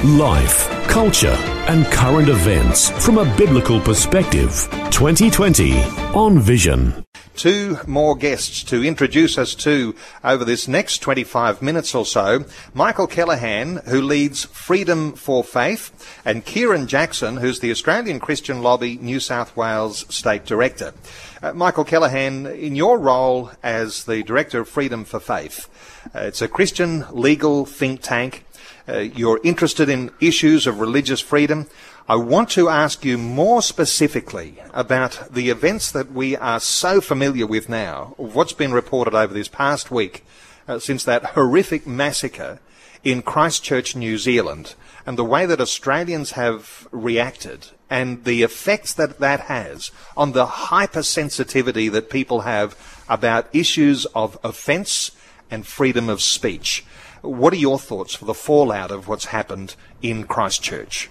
Life, culture, and current events from a biblical perspective. 2020 on Vision. Two more guests to introduce us to over this next 25 minutes or so. Michael Kellahan, who leads Freedom for Faith, and Kieran Jackson, who's the Australian Christian Lobby New South Wales State Director. Uh, Michael Kellahan, in your role as the Director of Freedom for Faith, uh, it's a Christian legal think tank. Uh, you're interested in issues of religious freedom. I want to ask you more specifically about the events that we are so familiar with now, what's been reported over this past week uh, since that horrific massacre in Christchurch, New Zealand, and the way that Australians have reacted and the effects that that has on the hypersensitivity that people have about issues of offence and freedom of speech. What are your thoughts for the fallout of what's happened in Christchurch?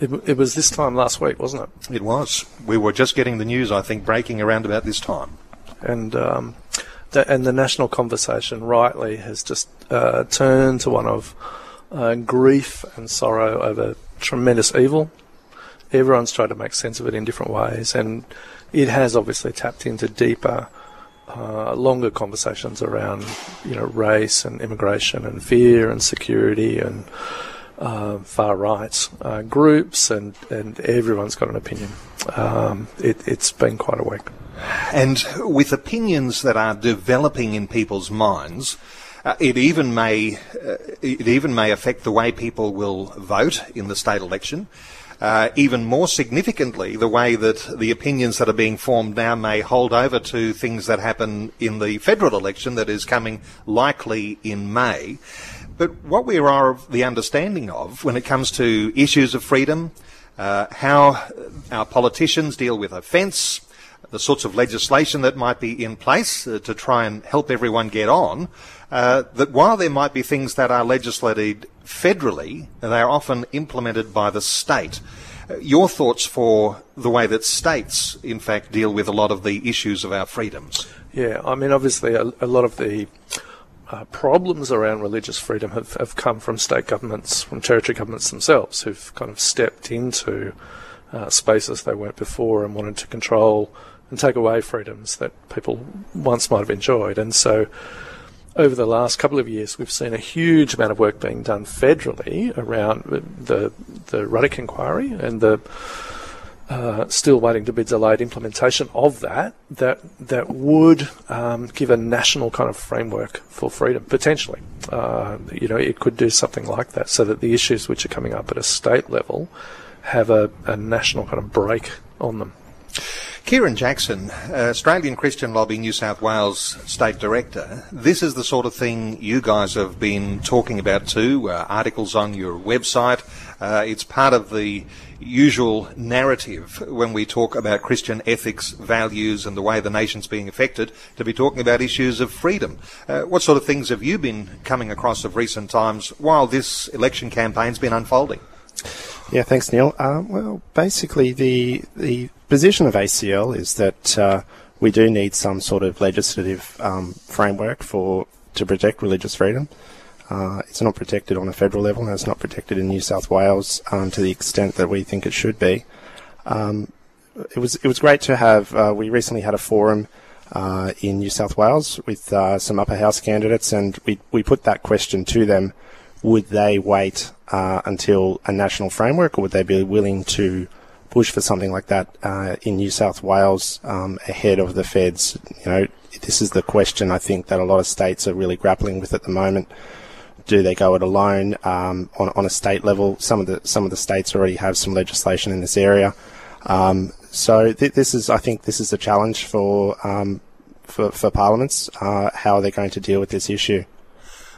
It, it, was this time last week, wasn't it? It was. We were just getting the news, I think, breaking around about this time. And um, the, and the national conversation, rightly, has just uh, turned to one of uh, grief and sorrow over tremendous evil. Everyone's tried to make sense of it in different ways, and it has obviously tapped into deeper uh, longer conversations around you know race and immigration and fear and security and uh, far right uh, groups and and everyone's got an opinion. Um, it, has been quite a week. And with opinions that are developing in people's minds. Uh, it even may uh, it even may affect the way people will vote in the state election. Uh, even more significantly, the way that the opinions that are being formed now may hold over to things that happen in the federal election that is coming likely in May. But what we are of the understanding of when it comes to issues of freedom, uh, how our politicians deal with offence, the sorts of legislation that might be in place uh, to try and help everyone get on, uh, that while there might be things that are legislated federally, they are often implemented by the state. Uh, your thoughts for the way that states, in fact, deal with a lot of the issues of our freedoms? Yeah, I mean, obviously, a, a lot of the uh, problems around religious freedom have, have come from state governments, from territory governments themselves, who've kind of stepped into uh, spaces they weren't before and wanted to control and take away freedoms that people once might have enjoyed. And so over the last couple of years, we've seen a huge amount of work being done federally around the the Ruddock inquiry and the uh, still waiting to be delayed implementation of that. That that would um, give a national kind of framework for freedom potentially. Uh, you know, it could do something like that, so that the issues which are coming up at a state level have a, a national kind of break on them. Kieran Jackson, Australian Christian Lobby New South Wales State Director. This is the sort of thing you guys have been talking about too, uh, articles on your website. Uh, it's part of the usual narrative when we talk about Christian ethics, values, and the way the nation's being affected to be talking about issues of freedom. Uh, what sort of things have you been coming across of recent times while this election campaign's been unfolding? Yeah, thanks, Neil. Uh, well, basically, the the position of ACL is that uh, we do need some sort of legislative um, framework for to protect religious freedom. Uh, it's not protected on a federal level, and it's not protected in New South Wales um, to the extent that we think it should be. Um, it was it was great to have. Uh, we recently had a forum uh, in New South Wales with uh, some upper house candidates, and we we put that question to them: Would they wait uh, until a national framework, or would they be willing to push for something like that uh, in New South Wales um, ahead of the feds? You know, this is the question I think that a lot of states are really grappling with at the moment. Do they go it alone um, on, on a state level? Some of the some of the states already have some legislation in this area. Um, so th- this is, I think, this is a challenge for um, for, for parliaments. Uh, how are they going to deal with this issue?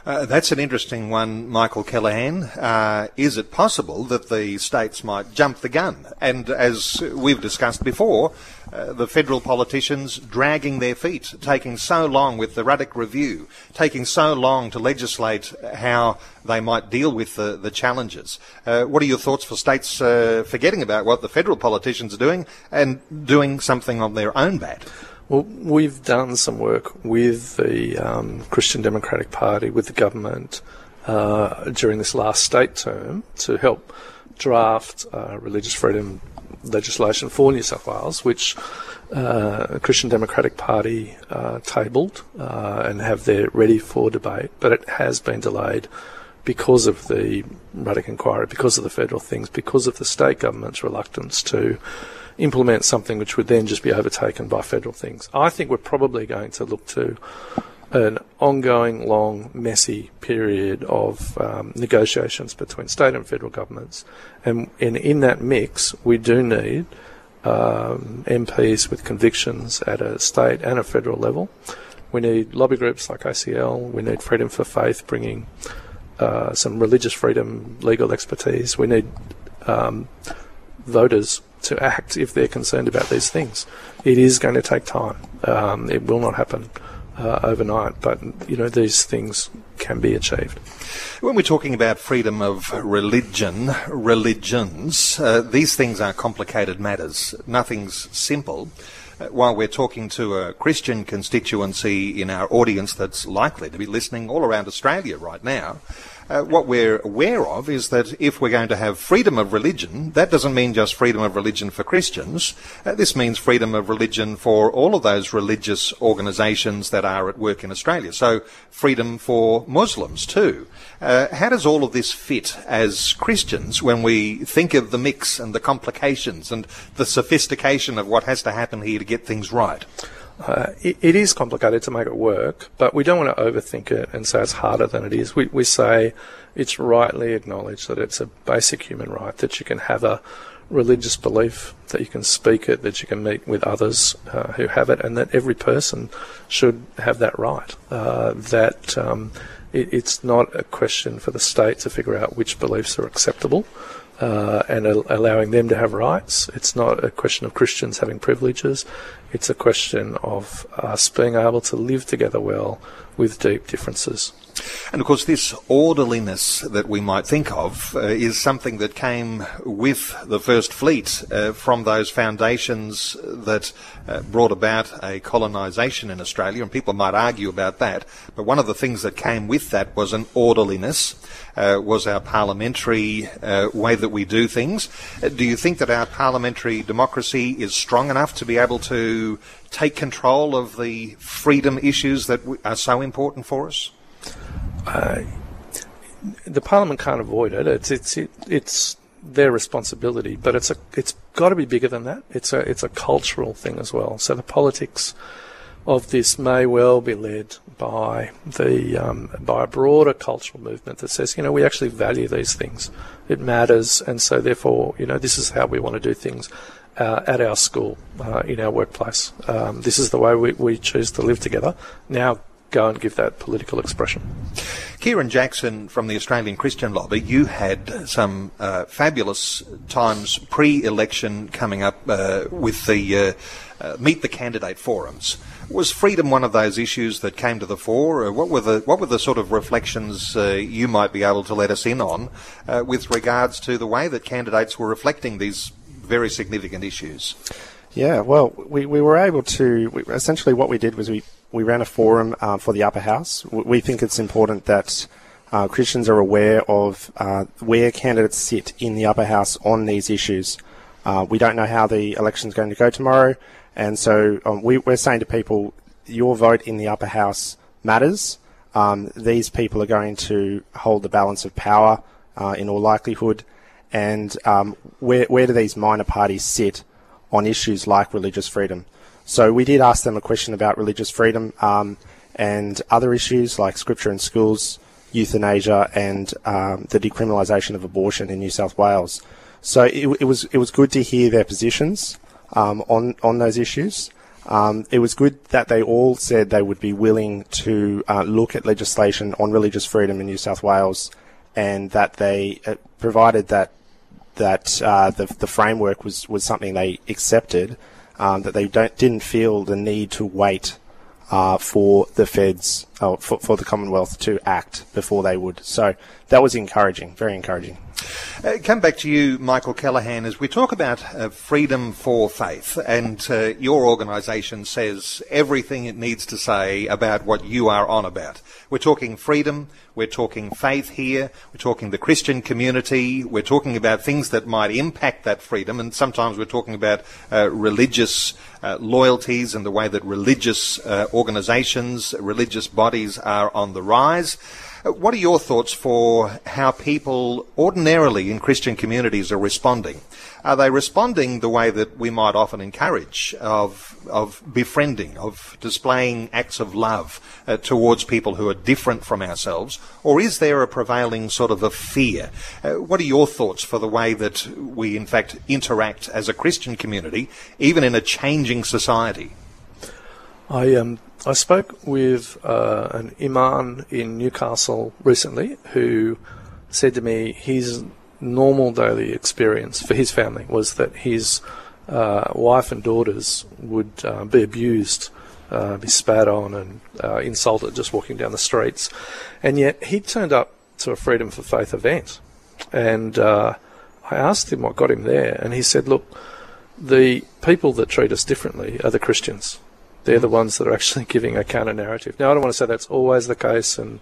Uh, that's an interesting one, Michael Kellahan. Uh, is it possible that the states might jump the gun? And as we've discussed before, uh, the federal politicians dragging their feet, taking so long with the Ruddock Review, taking so long to legislate how they might deal with the, the challenges. Uh, what are your thoughts for states uh, forgetting about what the federal politicians are doing and doing something on their own bat? Well, we've done some work with the um, Christian Democratic Party, with the government uh, during this last state term to help draft uh, religious freedom legislation for New South Wales, which uh, Christian Democratic Party uh, tabled uh, and have there ready for debate, but it has been delayed because of the Ruddock inquiry, because of the federal things, because of the state government's reluctance to implement something which would then just be overtaken by federal things. I think we're probably going to look to an ongoing, long, messy period of um, negotiations between state and federal governments. And, in that mix, we do need um, MPs with convictions at a state and a federal level. We need lobby groups like ACL. We need Freedom for Faith bringing uh, some religious freedom legal expertise. We need um, voters to act if they're concerned about these things. It is going to take time. Um, it will not happen uh, overnight, but you know these things can be achieved. When we're talking about freedom of religion, religions, uh, these things are complicated matters. Nothing's simple. Uh, while we're talking to a Christian constituency in our audience that's likely to be listening all around Australia right now, uh, what we're aware of is that if we're going to have freedom of religion, that doesn't mean just freedom of religion for Christians. Uh, this means freedom of religion for all of those religious organisations that are at work in Australia. So freedom for Muslims too. Uh, how does all of this fit as Christians when we think of the mix and the complications and the sophistication of what has to happen here to get things right? Uh, it, it is complicated to make it work, but we don't want to overthink it and say it's harder than it is. We, we say it's rightly acknowledged that it's a basic human right that you can have a religious belief, that you can speak it, that you can meet with others uh, who have it, and that every person should have that right. Uh, that um, it, it's not a question for the state to figure out which beliefs are acceptable uh, and allowing them to have rights. It's not a question of Christians having privileges. It's a question of us being able to live together well with deep differences. And of course, this orderliness that we might think of uh, is something that came with the First Fleet uh, from those foundations that uh, brought about a colonisation in Australia, and people might argue about that. But one of the things that came with that was an orderliness, uh, was our parliamentary uh, way that we do things. Uh, do you think that our parliamentary democracy is strong enough to be able to take control of the freedom issues that are so important for us? Uh, the Parliament can't avoid it. It's it's it, it's their responsibility, but it's a it's got to be bigger than that. It's a it's a cultural thing as well. So the politics of this may well be led by the um, by a broader cultural movement that says, you know, we actually value these things. It matters, and so therefore, you know, this is how we want to do things. Uh, at our school, uh, in our workplace. Um, this is the way we, we choose to live together. Now go and give that political expression. Kieran Jackson from the Australian Christian Lobby, you had some uh, fabulous times pre-election coming up uh, with the uh, uh Meet the Candidate forums. Was freedom one of those issues that came to the fore? what were the what were the sort of reflections uh, you might be able to let us in on uh, with regards to the way that candidates were reflecting these very significant issues? Yeah, well, we, we were able to. We, essentially, what we did was we we ran a forum uh, for the upper house. We think it's important that uh, Christians are aware of uh, where candidates sit in the upper house on these issues. Uh, we don't know how the election is going to go tomorrow, and so um, we, are saying to people, your vote in the upper house matters. Um, these people are going to hold the balance of power uh, in all likelihood, and um, where, where do these minor parties sit on issues like religious freedom? So we did ask them a question about religious freedom um, and other issues like scripture in schools, euthanasia, and um, the decriminalisation of abortion in New South Wales. So it, it, was it was good to hear their positions um, on on those issues. Um, it was good that they all said they would be willing to uh, look at legislation on religious freedom in New South Wales, and that they uh, provided that that uh, the, the framework was, was something they accepted, um, that they don't didn't feel the need to wait uh, for the feds, uh, for, for the Commonwealth to act before they would. So that was encouraging, very encouraging. Uh, come back to you, Michael Kellahan, as we talk about uh, freedom for faith, and uh, your organisation says everything it needs to say about what you are on about. We're talking freedom, we're talking faith here, we're talking the Christian community, we're talking about things that might impact that freedom, and sometimes we're talking about uh, religious uh, loyalties and the way that religious uh, organisations, religious bodies are on the rise. Uh, what are your thoughts for how people ordinarily in Christian communities are responding? Are they responding the way that we might often encourage of, of befriending, of displaying acts of love uh, towards people who are different from ourselves? Or is there a prevailing sort of a fear? Uh, what are your thoughts for the way that we in fact interact as a Christian community, even in a changing society? I um, I spoke with uh, an imam in Newcastle recently who said to me his normal daily experience for his family was that his uh, wife and daughters would uh, be abused, uh, be spat on, and uh, insulted just walking down the streets, and yet he turned up to a Freedom for Faith event, and uh, I asked him what got him there, and he said, "Look, the people that treat us differently are the Christians." They're the ones that are actually giving a counter narrative. Now, I don't want to say that's always the case, and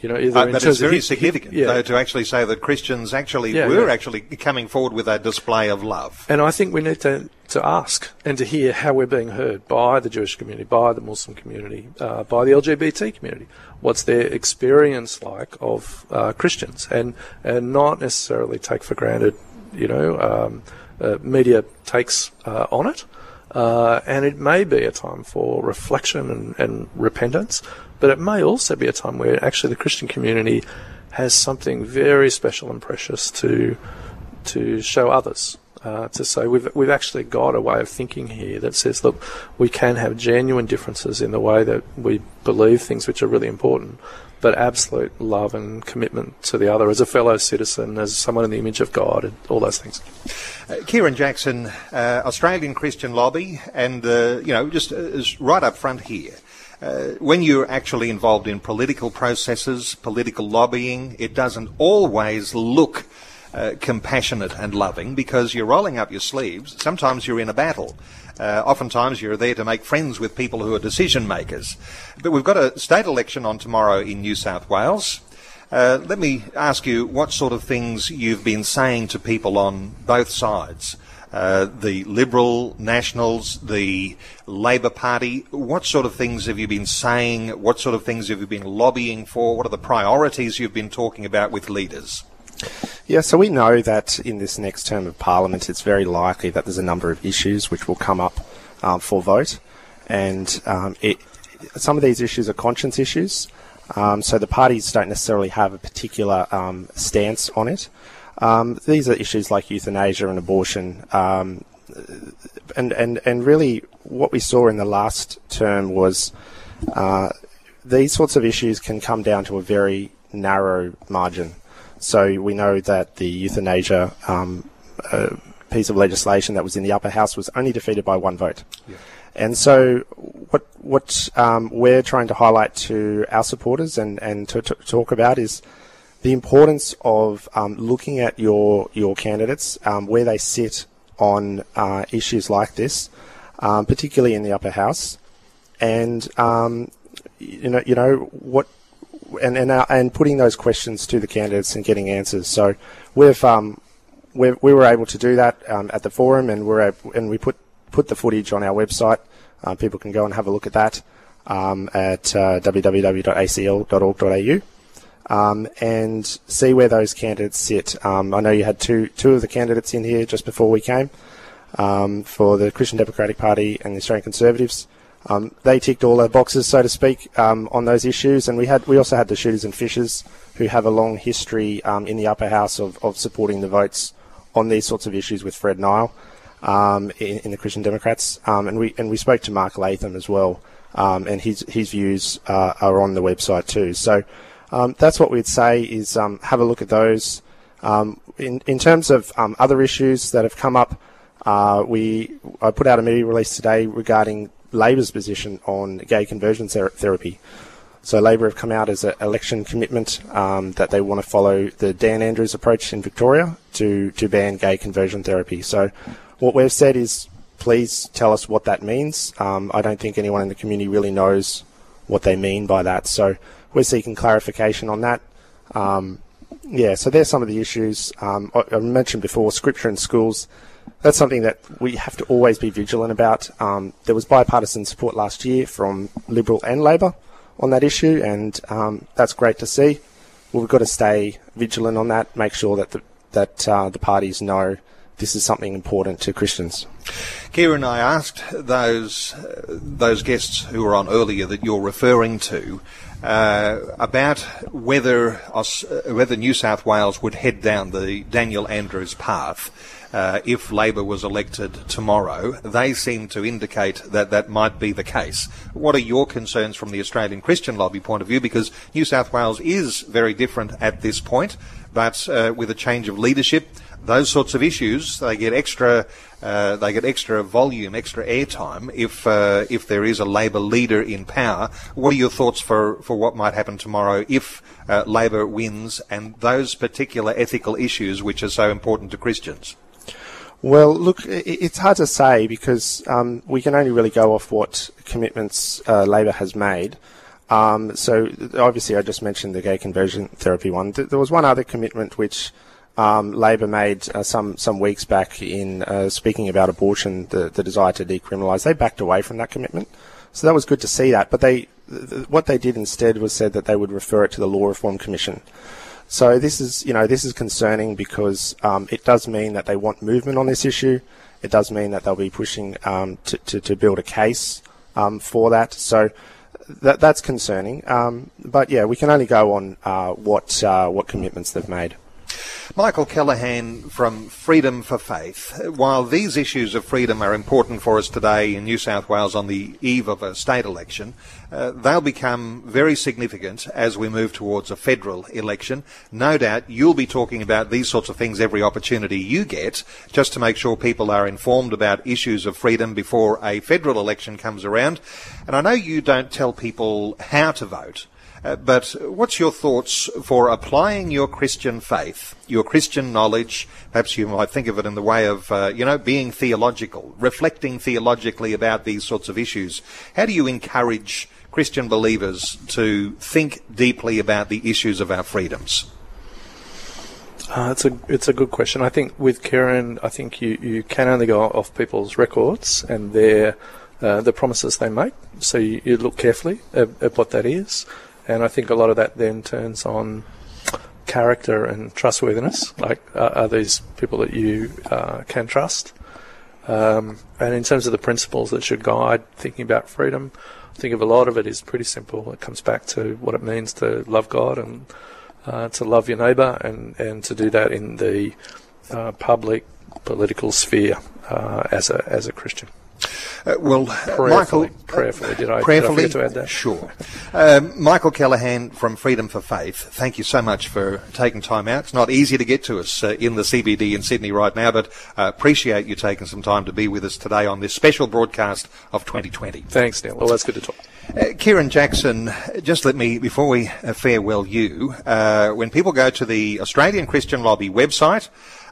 you know, either uh, but it's very significant yeah. though, to actually say that Christians actually Yeah, were yeah. actually coming forward with a display of love. And I think we need to, to ask and to hear how we're being heard by the Jewish community, by the Muslim community, uh, by the LGBT community. What's their experience like of uh, Christians, and and not necessarily take for granted, you know, um, uh, media takes uh, on it. Uh, and it may be a time for reflection and, and repentance, but it may also be a time where actually the Christian community has something very special and precious to to show others. Uh, to say we've we've actually got a way of thinking here that says, look, we can have genuine differences in the way that we believe things which are really important, but absolute love and commitment to the other as a fellow citizen, as someone in the image of God, and all those things. Uh, Kieran Jackson, uh, Australian Christian Lobby, and uh, you know, just uh, right up front here. Uh, when you're actually involved in political processes, political lobbying, it doesn't always look uh, compassionate and loving because you're rolling up your sleeves. Sometimes you're in a battle. Uh, oftentimes you're there to make friends with people who are decision makers. But we've got a state election on tomorrow in New South Wales. Uh, let me ask you what sort of things you've been saying to people on both sides. Uh, the Liberal Nationals, the Labor Party, what sort of things have you been saying? What sort of things have you been lobbying for? What are the priorities you've been talking about with leaders? Yeah, so we know that in this next term of Parliament, it's very likely that there's a number of issues which will come up um, for vote, and um, it, some of these issues are conscience issues. Um, so the parties don't necessarily have a particular um, stance on it. Um, these are issues like euthanasia and abortion, um, and and and really what we saw in the last term was uh, these sorts of issues can come down to a very narrow margin. So we know that the euthanasia um, uh, piece of legislation that was in the upper house was only defeated by one vote. And so, what what um, we're trying to highlight to our supporters and and to, to talk about is the importance of um, looking at your your candidates um, where they sit on uh, issues like this, um, particularly in the upper house, and um, you know you know what and and uh, and putting those questions to the candidates and getting answers. So we've um, we we were able to do that um, at the forum, and we're able, and we put put the footage on our website. Uh, people can go and have a look at that um, at uh, www.acl.org.au. Um, and see where those candidates sit. Um, I know you had two two of the candidates in here just before we came um, for the Christian Democratic Party and the Australian Conservatives. Um, they ticked all the boxes, so to speak, um, on those issues. And we had we also had the Shooters and Fishers, who have a long history um, in the upper house of, of supporting the votes on these sorts of issues with Fred Nile. um, in, in, the Christian Democrats, um, and we and we spoke to Mark Latham as well, um, and his his views uh, are on the website too. So that's what we'd say is have a look at those. In in terms of other issues that have come up, uh, we I put out a media release today regarding Labor's position on gay conversion ther- therapy. So Labor have come out as an election commitment um, that they want to follow the Dan Andrews approach in Victoria to, to ban gay conversion therapy. So what we've said is please tell us what that means. Um, I don't think anyone in the community really knows what they mean by that. So we're seeking clarification on that. Um, yeah, so there's some of the issues. Um, I, I, mentioned before, scripture in schools. That's something that we have to always be vigilant about. Um, there was bipartisan support last year from Liberal and Labor on that issue, and um, that's great to see. Well, we've got to stay vigilant on that, make sure that the, that uh, the parties know this is something important to Christians. Kieran, I asked those uh, those guests who were on earlier that you're referring to uh, about whether uh, whether New South Wales would head down the Daniel Andrews path. Uh, if Labor was elected tomorrow. They seem to indicate that that might be the case. What are your concerns from the Australian Christian lobby point of view? Because New South Wales is very different at this point, but uh, with a change of leadership, those sorts of issues, they get extra, uh, they get extra volume, extra airtime if uh, if there is a Labor leader in power. What are your thoughts for, for what might happen tomorrow if uh, Labor wins and those particular ethical issues which are so important to Christians? Well, look, it's hard to say because um, we can only really go off what commitments uh, Labor has made. Um, so obviously, I just mentioned the gay conversion therapy one. There was one other commitment which um, Labor made uh, some some weeks back in uh, speaking about abortion, the, the desire to decriminalise. They backed away from that commitment, so that was good to see that. But they, th- what they did instead was said that they would refer it to the Law Reform Commission. So this is, you know, this is concerning because um, it does mean that they want movement on this issue. It does mean that they'll be pushing um, to, to, to, build a case um, for that. So that, that's concerning. Um, but yeah, we can only go on uh, what uh, what commitments they've made. Michael Kellahan from Freedom for Faith. While these issues of freedom are important for us today in New South Wales on the eve of a state election, uh, they'll become very significant as we move towards a federal election. No doubt you'll be talking about these sorts of things every opportunity you get, just to make sure people are informed about issues of freedom before a federal election comes around. And I know you don't tell people how to vote. Uh, but what's your thoughts for applying your Christian faith, your Christian knowledge? Perhaps you might think of it in the way of, uh, you know, being theological, reflecting theologically about these sorts of issues. How do you encourage Christian believers to think deeply about the issues of our freedoms? Uh, it's a it's a good question. I think with Kieran, I think you, you can only go off people's records and their uh, the promises they make. So you, you look carefully at, at, what that is. And I think a lot of that then turns on character and trustworthiness. Like, uh, are these people that you uh, can trust? Um, and in terms of the principles that should guide thinking about freedom, I think of a lot of it is pretty simple. It comes back to what it means to love God and uh, to love your neighbour, and, and to do that in the uh, public political sphere uh, as a as a Christian. Uh, well, prayerfully, Michael, prayerfully, did I, prayerfully, did I to add that? Sure. Um, Michael Kellahan from Freedom for Faith, thank you so much for taking time out. It's not easy to get to us uh, in the CBD in Sydney right now, but uh, appreciate you taking some time to be with us today on this special broadcast of 2020. Thanks, Neil. Well, that's good to talk. Uh, Kieran Jackson, just let me, before we uh, farewell you, uh, when people go to the Australian Christian Lobby website,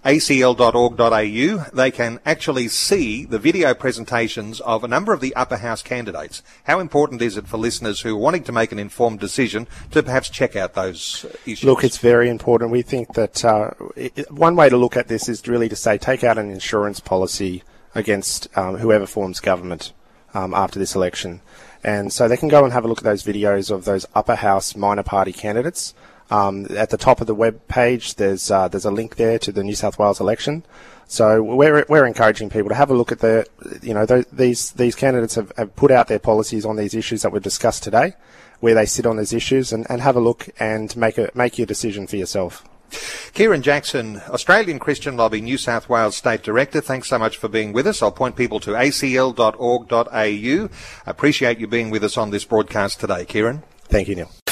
acl.org.au, they can actually see the video presentations of a number of the upper house candidates. How important is it for listeners who are wanting to make an informed decision to perhaps check out those issues? Look, it's very important. We think that uh, it, one way to look at this is really to say take out an insurance policy against um, whoever forms government um, after this election. And so they can go and have a look at those videos of those upper house minor party candidates. Um, at the top of the web page, there's uh, there's a link there to the New South Wales election. So we're we're encouraging people to have a look at the, you know, these these candidates have, have put out their policies on these issues that we've discussed today, where they sit on these issues, and, and have a look and make a make your decision for yourself. Kieran Jackson, Australian Christian Lobby New South Wales State Director, thanks so much for being with us. I'll point people to acl.org.au. Appreciate you being with us on this broadcast today, Kieran. Thank you, Neil.